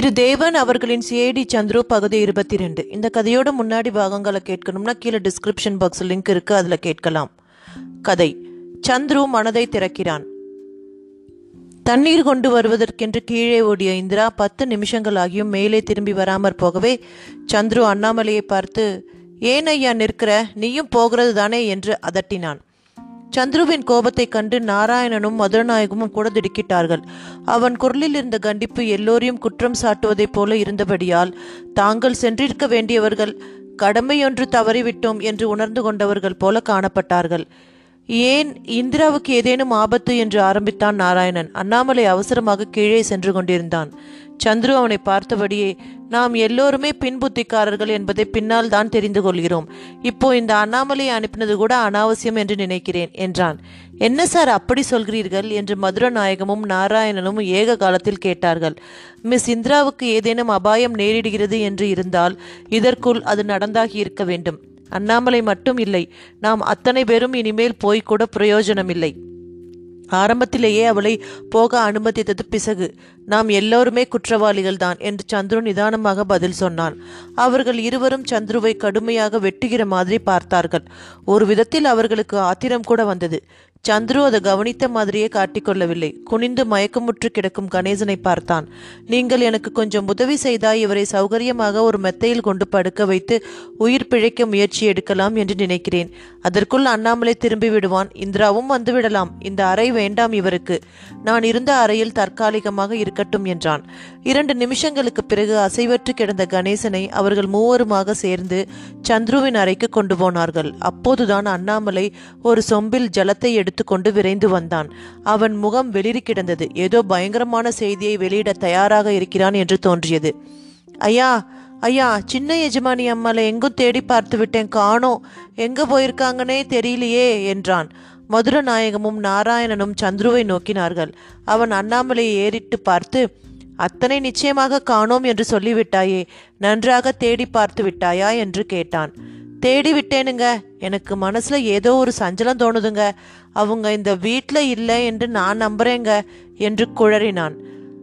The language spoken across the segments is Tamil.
திரு தேவன் அவர்களின் சிஐடி சந்துரு பகுதி இருபத்தி ரெண்டு இந்த கதையோட முன்னாடி பாகங்களை கேட்கணும்னா கீழே டிஸ்கிரிப்ஷன் பாக்ஸ் லிங்க் இருக்கு அதில் கேட்கலாம். கதை. சந்துரு மனதை திறக்கிறான். தண்ணீர் கொண்டு வருவதற்கென்று கீழே ஓடிய இந்திரா பத்து நிமிஷங்கள் ஆகியும் மேலே திரும்பி வராமற் போகவே சந்துரு அண்ணாமலையை பார்த்து ஏன் ஐயா நிற்கிற? நீயும் போகிறது தானே என்று அதட்டினான். சந்துருவின் கோபத்தைக் கண்டு நாராயணனும் மதுரநாயகமும் கூட திடுக்கிட்டார்கள். அவன் குரலில் இருந்த கண்டிப்பு எல்லோரையும் குற்றம் சாட்டுவதைப் போல இருந்தபடியால் தாங்கள் சென்றிருக்க வேண்டியவர்கள் கடமையொன்று தவறிவிட்டோம் என்று உணர்ந்து கொண்டவர்கள் போல காணப்பட்டார்கள். ஏன் இந்திராவுக்கு ஏதேனும் ஆபத்து என்று ஆரம்பித்தான் நாராயணன். அண்ணாமலை அவசரமாக கீழே சென்று கொண்டிருந்தான். சந்துரு அவனை பார்த்தபடியே நாம் எல்லோருமே பின்புத்திக்காரர்கள் என்பதை பின்னால் தான் தெரிந்து கொள்கிறோம். இப்போ இந்த அண்ணாமலையை அனுப்பினது கூட அனாவசியம் என்று நினைக்கிறேன் என்றான். என்ன சார் அப்படி சொல்கிறீர்கள்? என்று மதுரநாயகமும் நாராயணனும் ஏக காலத்தில் கேட்டார்கள். மிஸ் இந்திராவுக்கு ஏதேனும் அபாயம் நேரிடுகிறது என்று இருந்தால் இதற்குள் அது நடந்தாகி இருக்க வேண்டும். அண்ணாமலை மட்டும் இல்லை நாம் அத்தனை பேரும் இனிமேல் போய்க்கூட பிரயோஜனமில்லை. ஆரம்பத்திலேயே அவளை போக அனுமதித்தது பிசகு. நாம் எல்லோருமே குற்றவாளிகள் தான் என்று சந்துரு நிதானமாக பதில் சொன்னான். அவர்கள் இருவரும் சந்துருவை கடுமையாக வெட்டுகிற மாதிரி பார்த்தார்கள். ஒரு விதத்தில் அவர்களுக்கு ஆத்திரம் கூட வந்தது. சந்துரு அதை கவனித்த மாதிரியே காட்டிக்கொள்ளவில்லை குனிந்து மயக்கமுற்று கிடக்கும் கணேசனை பார்த்தான். நீங்கள் எனக்கு கொஞ்சம் உதவி செய்தால் இவரை சௌகரியமாக ஒரு மெத்தையில் கொண்டு படுக்க வைத்து உயிர் பிழைக்க முயற்சி எடுக்கலாம் என்று நினைக்கிறேன். அதற்குள் அண்ணாமலை திரும்பி விடுவான். இந்திராவும் வந்துவிடலாம் இந்த அறை வேண்டாம் இவருக்கு. நான் இருந்த அறையில் தற்காலிகமாக இருக்கட்டும் என்றான். இரண்டு நிமிஷங்களுக்கு பிறகு அசைவற்று கிடந்த கணேசனை அவர்கள் மூவருமாக சேர்ந்து சந்துருவின் அறைக்கு கொண்டு போனார்கள். அப்போதுதான் அண்ணாமலை ஒரு சொம்பில் ஜலத்தை எடுத்துக்கொண்டு விரைந்து வந்தான். அவன் முகம் வெளிரி கிடந்தது. ஏதோ பயங்கரமான செய்தியை வெளியிட தயாராக இருக்கிறான் என்று தோன்றியது. ஐயா ஐயா சின்ன எஜமானி அம்மாளை எங்கும் தேடி பார்த்து விட்டேன்? காணோம். எங்கே போயிருக்காங்கன்னே தெரியலையே என்றான். மதுரநாயகமும் நாராயணனும் சந்துருவை நோக்கினார்கள். அவன் அண்ணாமலையை ஏறிட்டு பார்த்து அத்தனை நிச்சயமாக காணோம் என்று சொல்லிவிட்டாயே நன்றாக தேடி பார்த்து விட்டாயா? என்று கேட்டான். தேடி விட்டேனுங்க எனக்கு மனசுல ஏதோ ஒரு சஞ்சலம் தோணுதுங்க. அவங்க இந்த வீட்டில் இல்லை என்று நான் நம்புறேங்க என்று குழறினான்.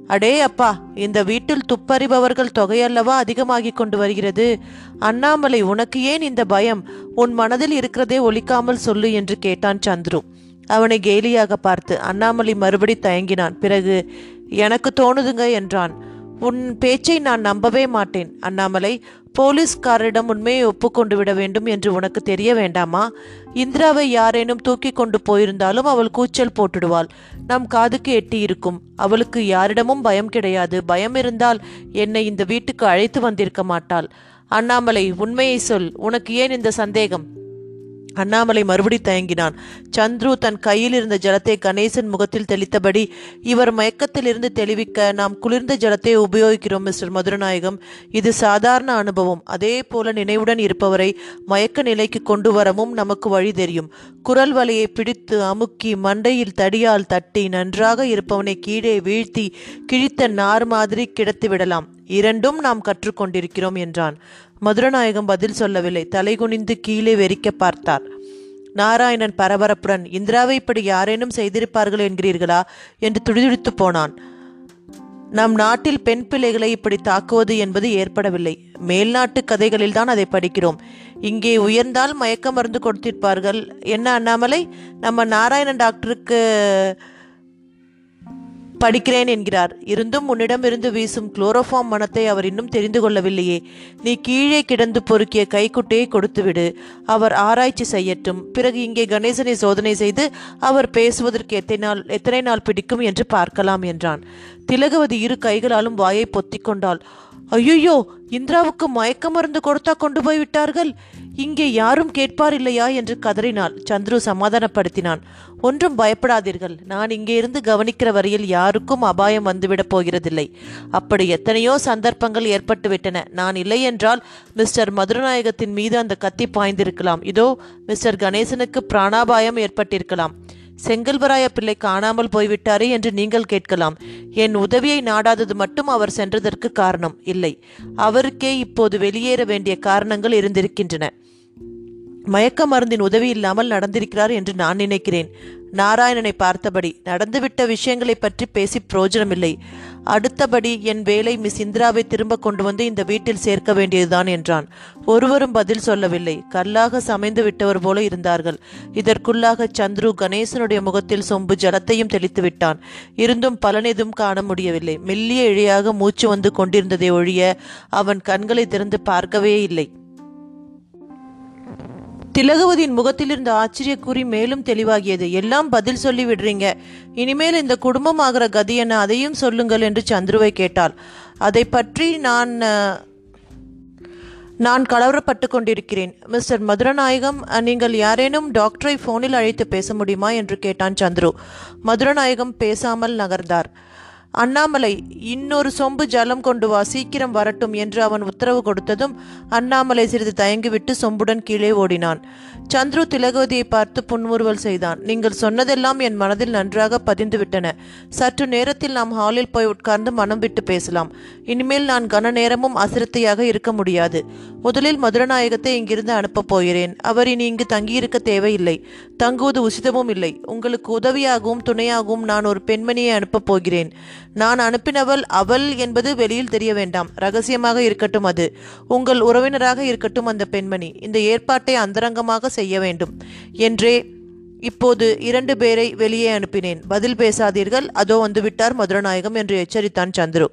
அடே அப்பா இந்த வீட்டில் துப்பறிபவர்கள் தொகையல்லவா அதிகமாகி கொண்டு வருகிறது? அண்ணாமலை உனக்கு ஏன் இந்த பயம்? உன் மனதில் இருக்கிறதே ஒலிக்காமல் சொல்லு என்று கேட்டான் சந்துரு. அவனை கேலியாக பார்த்து அண்ணாமலை மறுபடி தயங்கினான். பிறகு எனக்கு தோணுதுங்க என்றான். உன் பேச்சை நான் நம்பவே மாட்டேன். அண்ணாமலை போலீஸ்காரரிடம் உண்மையை ஒப்புக்கொண்டு விட வேண்டும் என்று உனக்கு தெரிய வேண்டாமா? இந்திராவை யாரேனும் தூக்கி கொண்டு போயிருந்தாலும் அவள் கூச்சல் போட்டுடுவாள். நம் காதுக்கு எட்டி இருக்கும். அவளுக்கு யாரிடமும் பயம் கிடையாது. பயம் இருந்தால் என்னை இந்த வீட்டுக்கு அழைத்து வந்திருக்க மாட்டாள். அண்ணாமலை உண்மையை சொல். உனக்கு ஏன் இந்த சந்தேகம்? அண்ணாமலை மறுபடி தயங்கினான். சந்துரு தன் கையில் இருந்த ஜலத்தை கணேசன் முகத்தில் தெளித்தபடி இவர் மயக்கத்திலிருந்து தெளிவிக்க நாம் குளிர்ந்த ஜலத்தை உபயோகிக்கிறோம் மிஸ்டர் மதுரநாயகம். இது சாதாரண அனுபவம். அதே போல நினைவுடன் இருப்பவரை மயக்க நிலைக்கு கொண்டு வரவும் நமக்கு வழி தெரியும். குரல் வலையை பிடித்து அமுக்கி மண்டையில் தடியால் தட்டி நன்றாக இருப்பவனை கீழே வீழ்த்தி கிழித்த நார் மாதிரி கிடத்து விடலாம் இரண்டும் நாம் கற்றுக்கொண்டிருக்கிறோம் என்றான். மதுரநாயகம் பதில் சொல்லவில்லை. தலை குனிந்து கீழே வெறிக்க பார்த்தார். நாராயணன் பரபரப்புடன் இந்திராவை இப்படி யாரேனும் செய்திருப்பார்கள் என்கிறீர்களா? என்று துடிதுடித்து போனான். நம் நாட்டில் பெண் பிள்ளைகளை இப்படி தாக்குவது என்பது ஏற்படவில்லை. மேல்நாட்டு கதைகளில் தான் அதை படிக்கிறோம். இங்கே உயர்ந்தால் மயக்க மருந்து கொடுத்திருப்பார்கள். என்ன அண்ணாமலை? நம்ம நாராயணன் டாக்டருக்கு படிக்கிறேன் என்கிறார். இருந்தும் உன்னிடமிருந்து வீசும் குளோரோஃபார்ம் மனத்தை அவர் இன்னும் தெரிந்து கொள்ளவில்லையே. நீ கீழே கிடந்து பொறுக்கிய கைக்குட்டையை கொடுத்துவிடு. அவர் ஆராய்ச்சி செய்யட்டும். பிறகு இங்கே கணேசனை சோதனை செய்து அவர் பேசுவதற்கு எத்தனை நாள் எத்தனை நாள் பிடிக்கும் என்று பார்க்கலாம் என்றான். திலகவதி இரு கைகளாலும் வாயை பொத்திக் கொண்டாள். ஐயோ இந்திராவுக்கு மயக்க மருந்து கொடுத்தா கொண்டு போய் விட்டார்கள்? இங்கே யாரும் கேட்பார் இல்லையா? என்று கதறினாள். சந்துரு சமாதானப்படுத்தினான். ஒன்றும் பயப்படாதீர்கள். நான் இங்கே இருந்து கவனிக்கிற வரையில் யாருக்கும் அபாயம் வந்துவிடப் போகிறதில்லை. அப்படி எத்தனையோ சந்தர்ப்பங்கள் ஏற்பட்டுவிட்டன. நான் இல்லை என்றால் மிஸ்டர் மதுரநாயகத்தின் மீது அந்த கத்தி பாய்ந்திருக்கலாம். இதோ மிஸ்டர் கணேசனுக்கு பிராணாபாயம் ஏற்பட்டிருக்கலாம். செங்கல்வராய பிள்ளை காணாமல் போய்விட்டாரே என்று நீங்கள் கேட்கலாம். என் உதவியை நாடாதது மட்டும் அவர் சென்றதற்கு காரணம் இல்லை. அவருக்கே இப்போது வெளியேற வேண்டிய காரணங்கள் இருந்திருக்கின்றன. மயக்க மருந்தின் உதவி இல்லாமல் நடந்திருக்கிறார் என்று நான் நினைக்கிறேன். நாராயணனை பார்த்தபடி நடந்துவிட்ட விஷயங்களை பற்றி பேசி பிரயோஜனமில்லை அடுத்தபடி என் வேலை மிஸ் இந்திராவை திரும்ப கொண்டு வந்து இந்த வீட்டில் சேர்க்க வேண்டியதுதான் என்றான். ஒருவரும் பதில் சொல்லவில்லை. கல்லாக சமைந்து விட்டவர் போல இருந்தார்கள். இதற்குள்ளாக சந்துரு கணேசனுடைய முகத்தில் சொம்பு ஜலத்தையும் தெளித்து விட்டான். இருந்தும் பலனெதும் காண முடியவில்லை. மெல்லிய இழையாக மூச்சு வந்து கொண்டிருந்ததை ஒழிய அவன் கண்களை திறந்து பார்க்கவே இல்லை. திலகவதியின் முகத்தில் இருந்த ஆச்சரியக்குறி மேலும் தெளிவாகியது. எல்லாம் பதில் சொல்லி விடுறீங்க. இனிமேல் இந்த குடும்பம் ஆகிற கதி என்ன அதையும் சொல்லுங்கள் என்று சந்துருவை கேட்டாள். அதை பற்றி நான் நான் கலவரப்பட்டு கொண்டிருக்கிறேன். மிஸ்டர் மதுரநாயகம் நீங்கள் யாரேனும் டாக்டரை ஃபோனில் அழைத்து பேச முடியுமா? என்று கேட்டான் சந்துரு. மதுரநாயகம் பேசாமல் நகர்ந்தார். அண்ணாமலை இன்னொரு சொம்பு ஜலம் கொண்டு வா சீக்கிரம் வரட்டும் என்று அவன் உத்தரவு கொடுத்ததும் அண்ணாமலை சிறிது தயங்கிவிட்டு சொம்புடன் கீழே ஓடினான். சந்துரு திலகவதியை பார்த்து புன்முறுவல் செய்தான். நீங்கள் சொன்னதெல்லாம் என் மனதில் நன்றாக பதிந்துவிட்டன. சற்று நேரத்தில் நாம் ஹாலில் போய் உட்கார்ந்து மனம் விட்டு பேசலாம். இனிமேல் நான் கன நேரமும் அசிரத்தையாக இருக்க முடியாது. முதலில் மதுரநாயகத்தை இங்கிருந்து அனுப்பப் போகிறேன். அவர் இனி இங்கு தங்கியிருக்க தேவையில்லை. தங்குவது உசிதமும் இல்லை. உங்களுக்கு உதவியாகவும் துணையாகவும் நான் ஒரு பெண்மணியை அனுப்பப் போகிறேன். நான் அனுப்பினவள் அவள் என்பது வெளியில் தெரிய வேண்டாம். ரகசியமாக இருக்கட்டும் அது. உங்கள் உறவினராக இருக்கட்டும் அந்த பெண்மணி. இந்த ஏற்பாட்டை அந்தரங்கமாக செய்ய வேண்டும். என்றே இப்போது இரண்டு பேரை வெளியே அனுப்பினேன். பதில் பேசாதீர்கள். அதோ வந்துவிட்டார் மதுரநாயகம் என்று எச்சரித்தான் சந்துரு.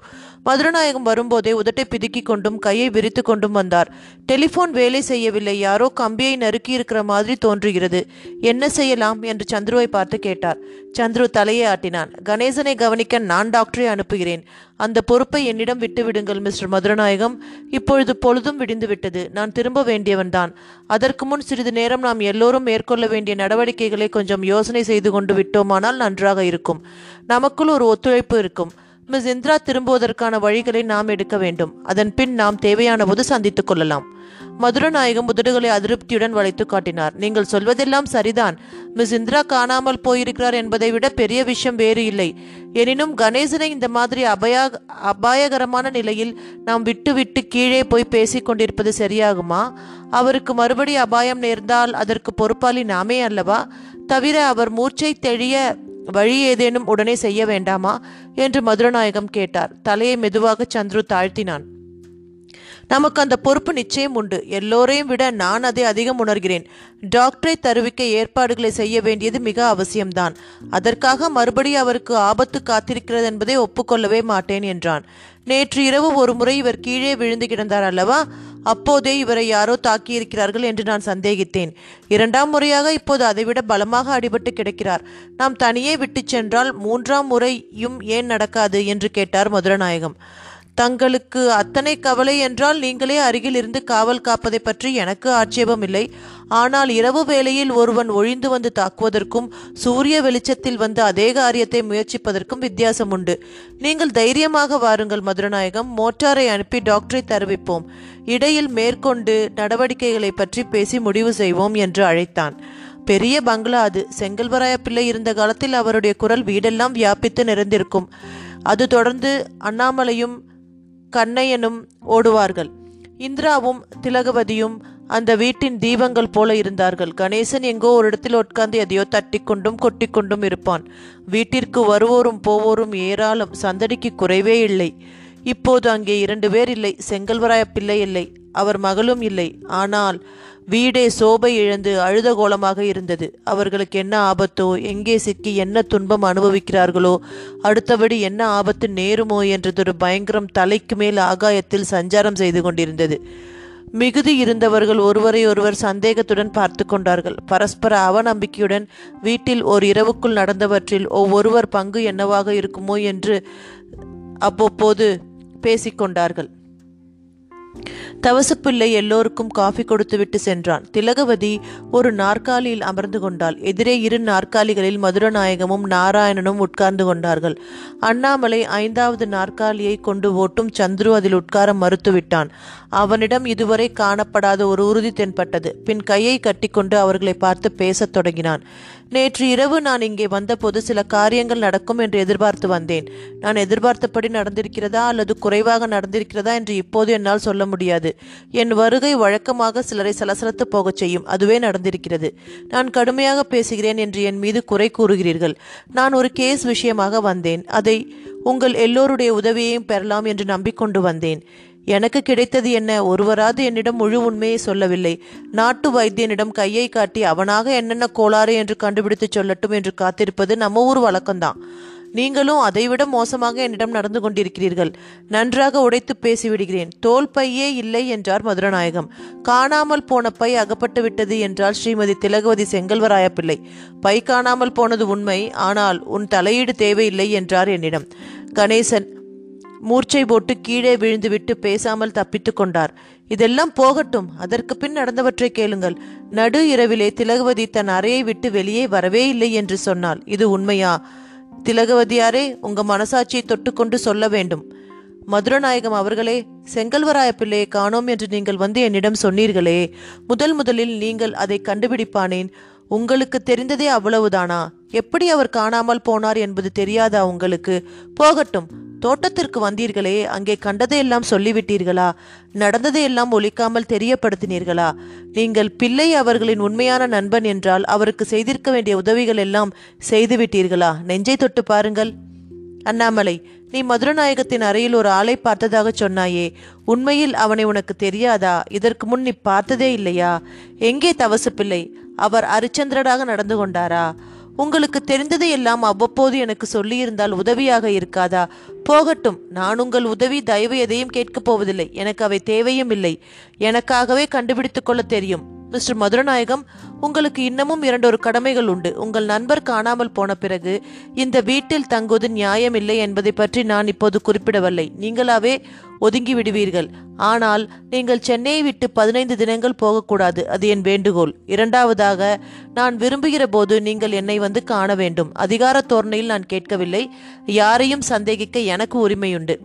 மதுரநாயகம் வரும்போதே உதட்டை பிதுக்கிக் கொண்டும் கையை விரித்து கொண்டும் வந்தார். டெலிபோன் வேலை செய்யவில்லை. யாரோ கம்பியை நறுக்கி இருக்கிற மாதிரி தோன்றுகிறது. என்ன செய்யலாம் என்று சந்துருவை பார்த்து கேட்டார். சந்துரு தலையை ஆட்டினான். கணேசனை கவனிக்க நான் டாக்டரை அனுப்புகிறேன். அந்த பொறுப்பை என்னிடம் விட்டுவிடுங்கள் மிஸ்டர் மதுரநாயகம். இப்பொழுது பொழுதும் விடிந்து விட்டது நான் திரும்ப வேண்டியவன்தான். அதற்கு முன் சிறிது நேரம் நாம் எல்லோரும் மேற்கொள்ள வேண்டிய நடவடிக்கைகள் கொஞ்சம் யோசனை செய்து கொண்டு விட்டோமானால் நன்றாக இருக்கும். நமக்குள் ஒரு ஒத்துழைப்பு இருக்கும். மிஸ் இந்திரா திரும்புவதற்கான வழிகளை நாம் எடுக்க வேண்டும். அதன் பின் நாம் தேவையான போது சந்தித்துக் கொள்ளலாம். மதுரநாயகம் உதடுகளை அதிருப்தியுடன் வளைத்து காட்டினார். நீங்கள் சொல்வதெல்லாம் சரிதான். மிஸ் இந்திரா காணாமல் போயிருக்கிறார் என்பதை விட பெரிய விஷயம் வேறு இல்லை. எனினும் கணேசனை இந்த மாதிரி அபயா அபாயகரமான நிலையில் நாம் விட்டு விட்டு கீழே போய் பேசிக்கொண்டிருப்பது சரியாகுமா? அவருக்கு மறுபடி அபாயம் நேர்ந்தால் அதற்கு பொறுப்பாளி நாமே அல்லவா? தவிர அவர் மூர்ச்சை தெளிய வழி ஏதேனும் உடனே செய்ய வேண்டாமா? என்று மதுரநாயகம் கேட்டார். தலையை மெதுவாக சந்துரு தாழ்த்தினான். நமக்கு அந்த பொறுப்பு நிச்சயம் உண்டு. எல்லோரையும் விட நான் அதை அதிகம் உணர்கிறேன். டாக்டரை தருவிக்க ஏற்பாடுகளை செய்ய வேண்டியது மிக அவசியம்தான். அதற்காக மறுபடி அவருக்கு ஆபத்து காத்திருக்கிறது என்பதை ஒப்புக்கொள்ளவே மாட்டேன் என்றான். நேற்று இரவு ஒரு முறை இவர் கீழே விழுந்து கிடந்தார் அல்லவா? அப்போதே இவரை யாரோ தாக்கியிருக்கிறார்கள் என்று நான் சந்தேகித்தேன். இரண்டாம் முறையாக இப்போது அதைவிட பலமாக அடிபட்டு கிடக்கிறார். நாம் தனியே விட்டுச் சென்றால் மூன்றாம் முறையும் ஏன் நடக்காது? என்று கேட்டார் மதுரநாயகம். தங்களுக்கு அத்தனை கவலை என்றால் நீங்களே அருகில் இருந்து காவல் காப்பதை பற்றி எனக்கு ஆட்சேபம் இல்லை ஆனால் இரவு வேளையில் ஒருவன் ஒழிந்து வந்து தாக்குவதற்கும் சூரிய வெளிச்சத்தில் வந்து அதே காரியத்தை முயற்சிப்பதற்கும் வித்தியாசம் உண்டு நீங்கள் தைரியமாக வாருங்கள் மதுரநாயகம். மோட்டாரை அனுப்பி டாக்டரை தருவிப்போம். இடையில் மேற்கொண்டு நடவடிக்கைகளை பற்றி பேசி முடிவு செய்வோம் என்று அழைத்தான். பெரிய பங்களா அது. செங்கல்வராய பிள்ளை இருந்த காலத்தில் அவருடைய குரல் வீடெல்லாம் வியாபித்து நிறைந்திருக்கும். அது தொடர்ந்து அண்ணாமலையும் கண்ணையனும் ஓடுவார்கள். இந்திராவும் திலகவதியும் அந்த வீட்டின் தீபங்கள் போல இருந்தார்கள். கணேசன் எங்கோ ஒரு இடத்தில் உட்கார்ந்து எதையோ தட்டி கொண்டும் கொட்டி கொண்டும் இருப்பான். வீட்டிற்கு வருவோரும் போவோரும் ஏராளம். சந்தடிக்கு குறைவே இல்லை. இப்போது அங்கே இரண்டு பேர் இல்லை. செங்கல்வராய பிள்ளை இல்லை. அவர் மகளும் இல்லை. ஆனால் வீடே சோபை இழந்து அழுத கோலமாக இருந்தது. அவர்களுக்கு என்ன ஆபத்தோ எங்கே சிக்கி என்ன துன்பம் அனுபவிக்கிறார்களோ அடுத்தபடி என்ன ஆபத்து நேருமோ என்றதொரு பயங்கரம் தலைக்கு மேல் ஆகாயத்தில் சஞ்சாரம் செய்து கொண்டிருந்தது. மிகுதி இருந்தவர்கள் ஒருவரை ஒருவர் சந்தேகத்துடன் பார்த்து கொண்டார்கள். பரஸ்பர அவநம்பிக்கையுடன் வீட்டில் ஓர் இரவுக்குள் நடந்தவற்றில் ஒவ்வொருவர் பங்கு என்னவாக இருக்குமோ என்று அவ்வப்போது பேசிக்கொண்டார்கள் தவசப்பிள்ளை எல்லோருக்கும் காஃபி கொடுத்துவிட்டு சென்றான். திலகவதி ஒரு நாற்காலியில் அமர்ந்து கொண்டாள். எதிரே இரு நாற்காலிகளில் மதுரநாயகமும் நாராயணனும் உட்கார்ந்து கொண்டார்கள். அண்ணாமலை ஐந்தாவது நாற்காலியை கொண்டு ஓட்டும் சந்துரு அதில் உட்கார மறுத்துவிட்டான். அவனிடம் இதுவரை காணப்படாத ஒரு உறுதி தென்பட்டது. பின் கையை கட்டிக்கொண்டு அவர்களை பார்த்து பேசத் தொடங்கினான். நேற்று இரவு நான் இங்கே வந்தபோது சில காரியங்கள் நடக்கும் என்று எதிர்பார்த்து வந்தேன். நான் எதிர்பார்த்தபடி நடந்திருக்கிறதா அல்லது குறைவாக நடந்திருக்கிறதா என்று இப்போது என்னால் சொல்ல முடியாது. என் வருகை வழக்கமாக சிலரை சலசலத்து போகச் செய்யும். அதுவே நடந்திருக்கிறது. நான் கடுமையாக பேசுகிறேன் என்று என் மீது குறை கூறுகிறீர்கள். நான் ஒரு கேஸ் விஷயமாக வந்தேன். அதை உங்கள் எல்லோருடைய உதவியையும் பெறலாம் என்று நம்பிக்கொண்டு வந்தேன். எனக்கு கிடைத்தது என்ன? ஒருவராது என்னிடம் முழு உண்மையை சொல்லவில்லை. நாட்டு வைத்தியனிடம் கையை காட்டி அவனாக என்னென்ன கோளாறு என்று கண்டுபிடித்து சொல்லட்டும் என்று காத்திருப்பது நம்ம ஊர் வழக்கம்தான். நீங்களும் அதைவிட மோசமாக என்னிடம் நடந்து கொண்டிருக்கிறீர்கள். நன்றாக உடைத்து பேசிவிடுகிறேன். தோல் பையே இல்லை என்றார் மதுரநாயகம். காணாமல் போன பை அகப்பட்டு விட்டது என்றால் ஸ்ரீமதி திலகவதி செங்கல்வராய பிள்ளை. பை காணாமல் போனது உண்மை ஆனால் உன் தலையீடு தேவையில்லை என்றார் என்னிடம். கணேசன் மூர்ச்சை போட்டு கீழே விழுந்துவிட்டு பேசாமல் தப்பித்து கொண்டார். இதெல்லாம் போகட்டும். அதற்கு பின் நடந்தவற்றை கேளுங்கள். நடு இரவிலே திலகவதி தன் அறையை விட்டு வெளியே வரவே இல்லை என்று சொன்னாள். இது உண்மையா? திலகவதியாரே உங்க மனசாட்சியை தொட்டுக்கொண்டு சொல்ல வேண்டும். மதுரநாயகம் அவர்களே செங்கல்வராய பிள்ளையை காணோம் என்று நீங்கள் வந்து என்னிடம் சொன்னீர்களே. முதல் முதலில் நீங்கள் அதை கண்டுபிடிப்பானேன். உங்களுக்கு தெரிந்ததே அவ்வளவுதானா? எப்படி அவர் காணாமல் போனார் என்பது தெரியாதா உங்களுக்கு? போகட்டும். தோட்டத்திற்கு வந்தீர்களே அங்கே கண்டதையெல்லாம் சொல்லிவிட்டீர்களா? நடந்ததையெல்லாம் ஒழிக்காமல் தெரியப்படுத்தினீர்களா? நீங்கள் பிள்ளை அவர்களின் உண்மையான நண்பன் என்றால் அவருக்கு செய்திருக்க வேண்டிய உதவிகள் எல்லாம் செய்துவிட்டீர்களா? நெஞ்சை தொட்டு பாருங்கள். அண்ணாமலை நீ மதுரநாயகத்தின் அறையில் ஒரு ஆளை பார்த்ததாக சொன்னாயே உண்மையில் அவனை உனக்கு தெரியாதா? இதற்கு முன் நீ பார்த்ததே இல்லையா? எங்கே தவசு பிள்ளை? அவர் அரிச்சந்திரனாக நடந்து கொண்டாரா? உங்களுக்கு தெரிந்ததை எல்லாம் அவ்வப்போது எனக்கு சொல்லியிருந்தால் உதவியாக இருக்காதா? போகட்டும் நான் உங்கள் உதவி தயவு எதையும் கேட்கப் போவதில்லை. எனக்கு அவை தேவையும் இல்லை. எனக்காகவே கண்டுபிடித்துக் கொள்ள தெரியும். மிஸ்டர் மதுரநாயகம் உங்களுக்கு இன்னமும் இரண்டொரு கடமைகள் உண்டு. உங்கள் நண்பர் காணாமல் போன பிறகு இந்த வீட்டில் தங்குவது நியாயமில்லை என்பதை பற்றி நான் இப்போது குறிப்பிடவில்லை. நீங்களாவே ஒதுங்கி விடுவீர்கள். ஆனால் நீங்கள் சென்னையை விட்டு பதினைந்து தினங்கள் போகக்கூடாது. அது என் வேண்டுகோள். இரண்டாவதாக நான் விரும்புகிற போது நீங்கள் என்னை வந்து காண வேண்டும். அதிகார தோரணையில் நான் கேட்கவில்லை. யாரையும் சந்தேகிக்க எனக்கு உரிமையுண்டு.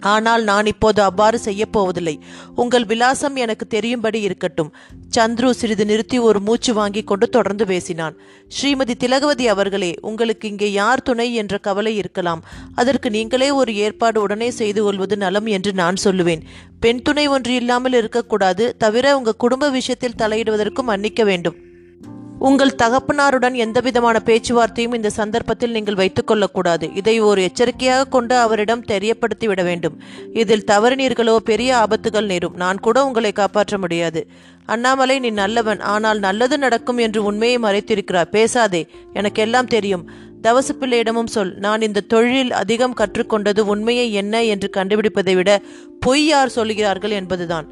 ஆனால் நான் இப்போது அவ்வாறு செய்யப்போவதில்லை. உங்கள் விலாசம் எனக்கு தெரியும்படி இருக்கட்டும். சந்துரு சிறிது நிறுத்தி ஒரு மூச்சு வாங்கி கொண்டு தொடர்ந்து பேசினான். ஸ்ரீமதி திலகவதி அவர்களே உங்களுக்கு இங்கே யார் துணை என்ற கவலை இருக்கலாம். அதற்கு நீங்களே ஒரு ஏற்பாடு உடனே செய்து கொள்வது நலம் என்று நான் சொல்லுவேன். பெண் துணை ஒன்று இல்லாமல் இருக்கக்கூடாது. தவிர உங்கள் குடும்ப விஷயத்தில் தலையிடுவதற்கும் மன்னிக்க வேண்டும். உங்கள் தகப்பனாருடன் எந்தவிதமான பேச்சுவார்த்தையும் இந்த சந்தர்ப்பத்தில் நீங்கள் வைத்துக் கொள்ளக்கூடாது இதை ஒரு எச்சரிக்கையாக கொண்டு அவரிடம் தெரியப்படுத்தி விட வேண்டும். இதில் தவறினீர்களோ பெரிய ஆபத்துகள் நேரும். நான் கூட உங்களை காப்பாற்ற முடியாது. அண்ணாமலை நீ நல்லவன் ஆனால் நல்லது நடக்கும் என்று உண்மையை மறைத்திருக்கிறார் பேசாதே எனக்கு எல்லாம் தெரியும். தவசு பிள்ளையிடமும் சொல். நான் இந்த தொழிலில் அதிகம் கற்றுக்கொண்டது உண்மையை என்ன என்று கண்டுபிடிப்பதை விட பொய் யார் சொல்கிறார்கள் என்பதுதான்.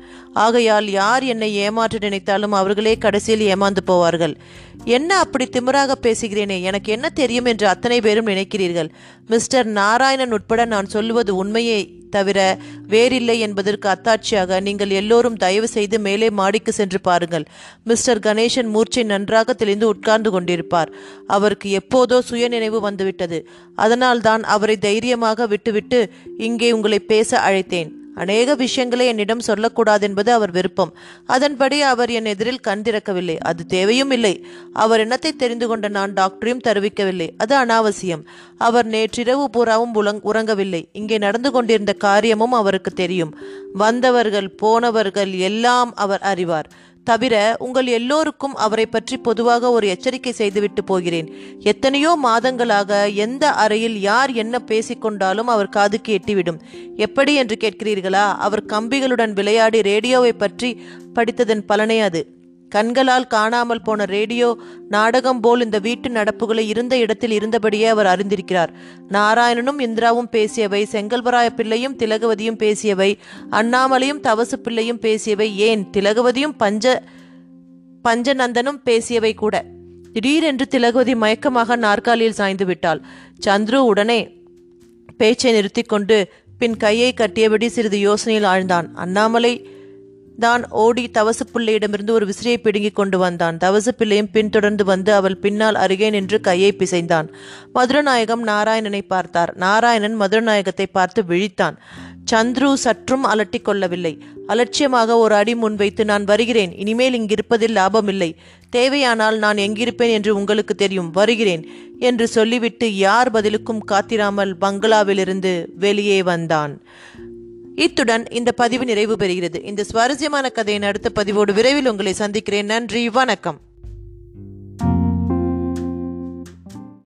ஆகையால் யார் என்னை ஏமாற்ற நினைத்தாலும் அவர்களே கடைசியில் ஏமாந்து போவார்கள். என்ன அப்படி திமிராக பேசுகிறேனே எனக்கு என்ன தெரியும் என்று அத்தனை பேரும் நினைக்கிறீர்கள். மிஸ்டர் நாராயணன் உட்பட நான் சொல்லுவது உண்மையை தவிர வேறில்லை என்பதற்கு அத்தாட்சியாக நீங்கள் எல்லோரும் தயவு செய்து மேலே மாடிக்கு சென்று பாருங்கள். மிஸ்டர் கணேசன் மூர்ச்சை நன்றாக தெளிந்து உட்கார்ந்து கொண்டிருப்பார். அவருக்கு எப்போதோ சுயநினைவு வந்துவிட்டது. அதனால்தான் அவரை தைரியமாக விட்டுவிட்டு இங்கே உங்களை பேச அழைத்தேன். அநேக விஷயங்களை என்னிடம் சொல்லக்கூடாது என்பது அவர் விருப்பம். அதன்படி அவர் என் எதிரில் கண் திறக்கவில்லை. அது தேவையும் இல்லை. அவர் எண்ணத்தை தெரிந்து கொண்ட நான் டாக்டரையும் தெரிவிக்கவில்லை. அது அனாவசியம். அவர் நேற்றிரவு பூராவும் உலங் உறங்கவில்லை. இங்கே நடந்து கொண்டிருந்த காரியமும் அவருக்கு தெரியும். வந்தவர்கள் போனவர்கள் எல்லாம் அவர் அறிவார். தவிர உங்கள் எல்லோருக்கும் அவரை பற்றி பொதுவாக ஒரு எச்சரிக்கை செய்துவிட்டு போகிறேன். எத்தனையோ மாதங்களாக எந்த அறையில் யார் என்ன பேசிக்கொண்டாலும் அவர் காதுக்கு எட்டிவிடும் எப்படி என்று கேட்கிறீர்களா? அவர் கம்பிகளுடன் விளையாடி ரேடியோவை பற்றி படித்ததன் பலனே அது. கண்களால் காணாமல் போன ரேடியோ நாடகம் போல் இந்த வீட்டு நடப்புகளை இருந்த இடத்தில் இருந்தபடியே அவர் அறிந்திருக்கிறார். நாராயணனும் இந்திராவும் பேசியவை செங்கல்வராய பிள்ளையும் திலகவதியும் பேசியவை அண்ணாமலையும் தவசு பிள்ளையும் பேசியவை ஏன் திலகவதியும் பஞ்ச பஞ்சநந்தனும் பேசியவை கூட. திடீரென்று திலகவதி மயக்கமாக நாற்காலியில் சாய்ந்து விட்டாள். சந்துரு உடனே பேச்சை நிறுத்திக்கொண்டு பின் கையை கட்டியபடி சிறிது யோசனையில் ஆழ்ந்தான். அண்ணாமலை தான் ஓடி தவசு பிள்ளையிடமிருந்து ஒரு விசிறியை பிடுங்கிக் கொண்டு வந்தான். தவசு பிள்ளையும் பின்தொடர்ந்து வந்து அவள் பின்னால் அருகே நின்று கையை பிசைந்தான். மதுரநாயகம் நாராயணனை பார்த்தார். நாராயணன் மதுரநாயகத்தை பார்த்து விழித்தான். சந்துரு சற்றும் அலட்டிக் கொள்ளவில்லை. அலட்சியமாக ஒரு அடி முன்வைத்து நான் வருகிறேன். இனிமேல் இங்கிருப்பதில் லாபமில்லை. தேவையானால் நான் எங்கிருப்பேன் என்று உங்களுக்கு தெரியும். வருகிறேன் என்று சொல்லிவிட்டு யார் பதிலுக்கும் காத்திராமல் பங்களாவிலிருந்து வெளியே வந்தான். இத்துடன் இந்த பதிவு நிறைவு பெறுகிறது. இந்த சுவாரஸ்யமான கதையின் அடுத்த பதிவோடு விரைவில் உங்களை சந்திக்கிறேன். நன்றி. வணக்கம்.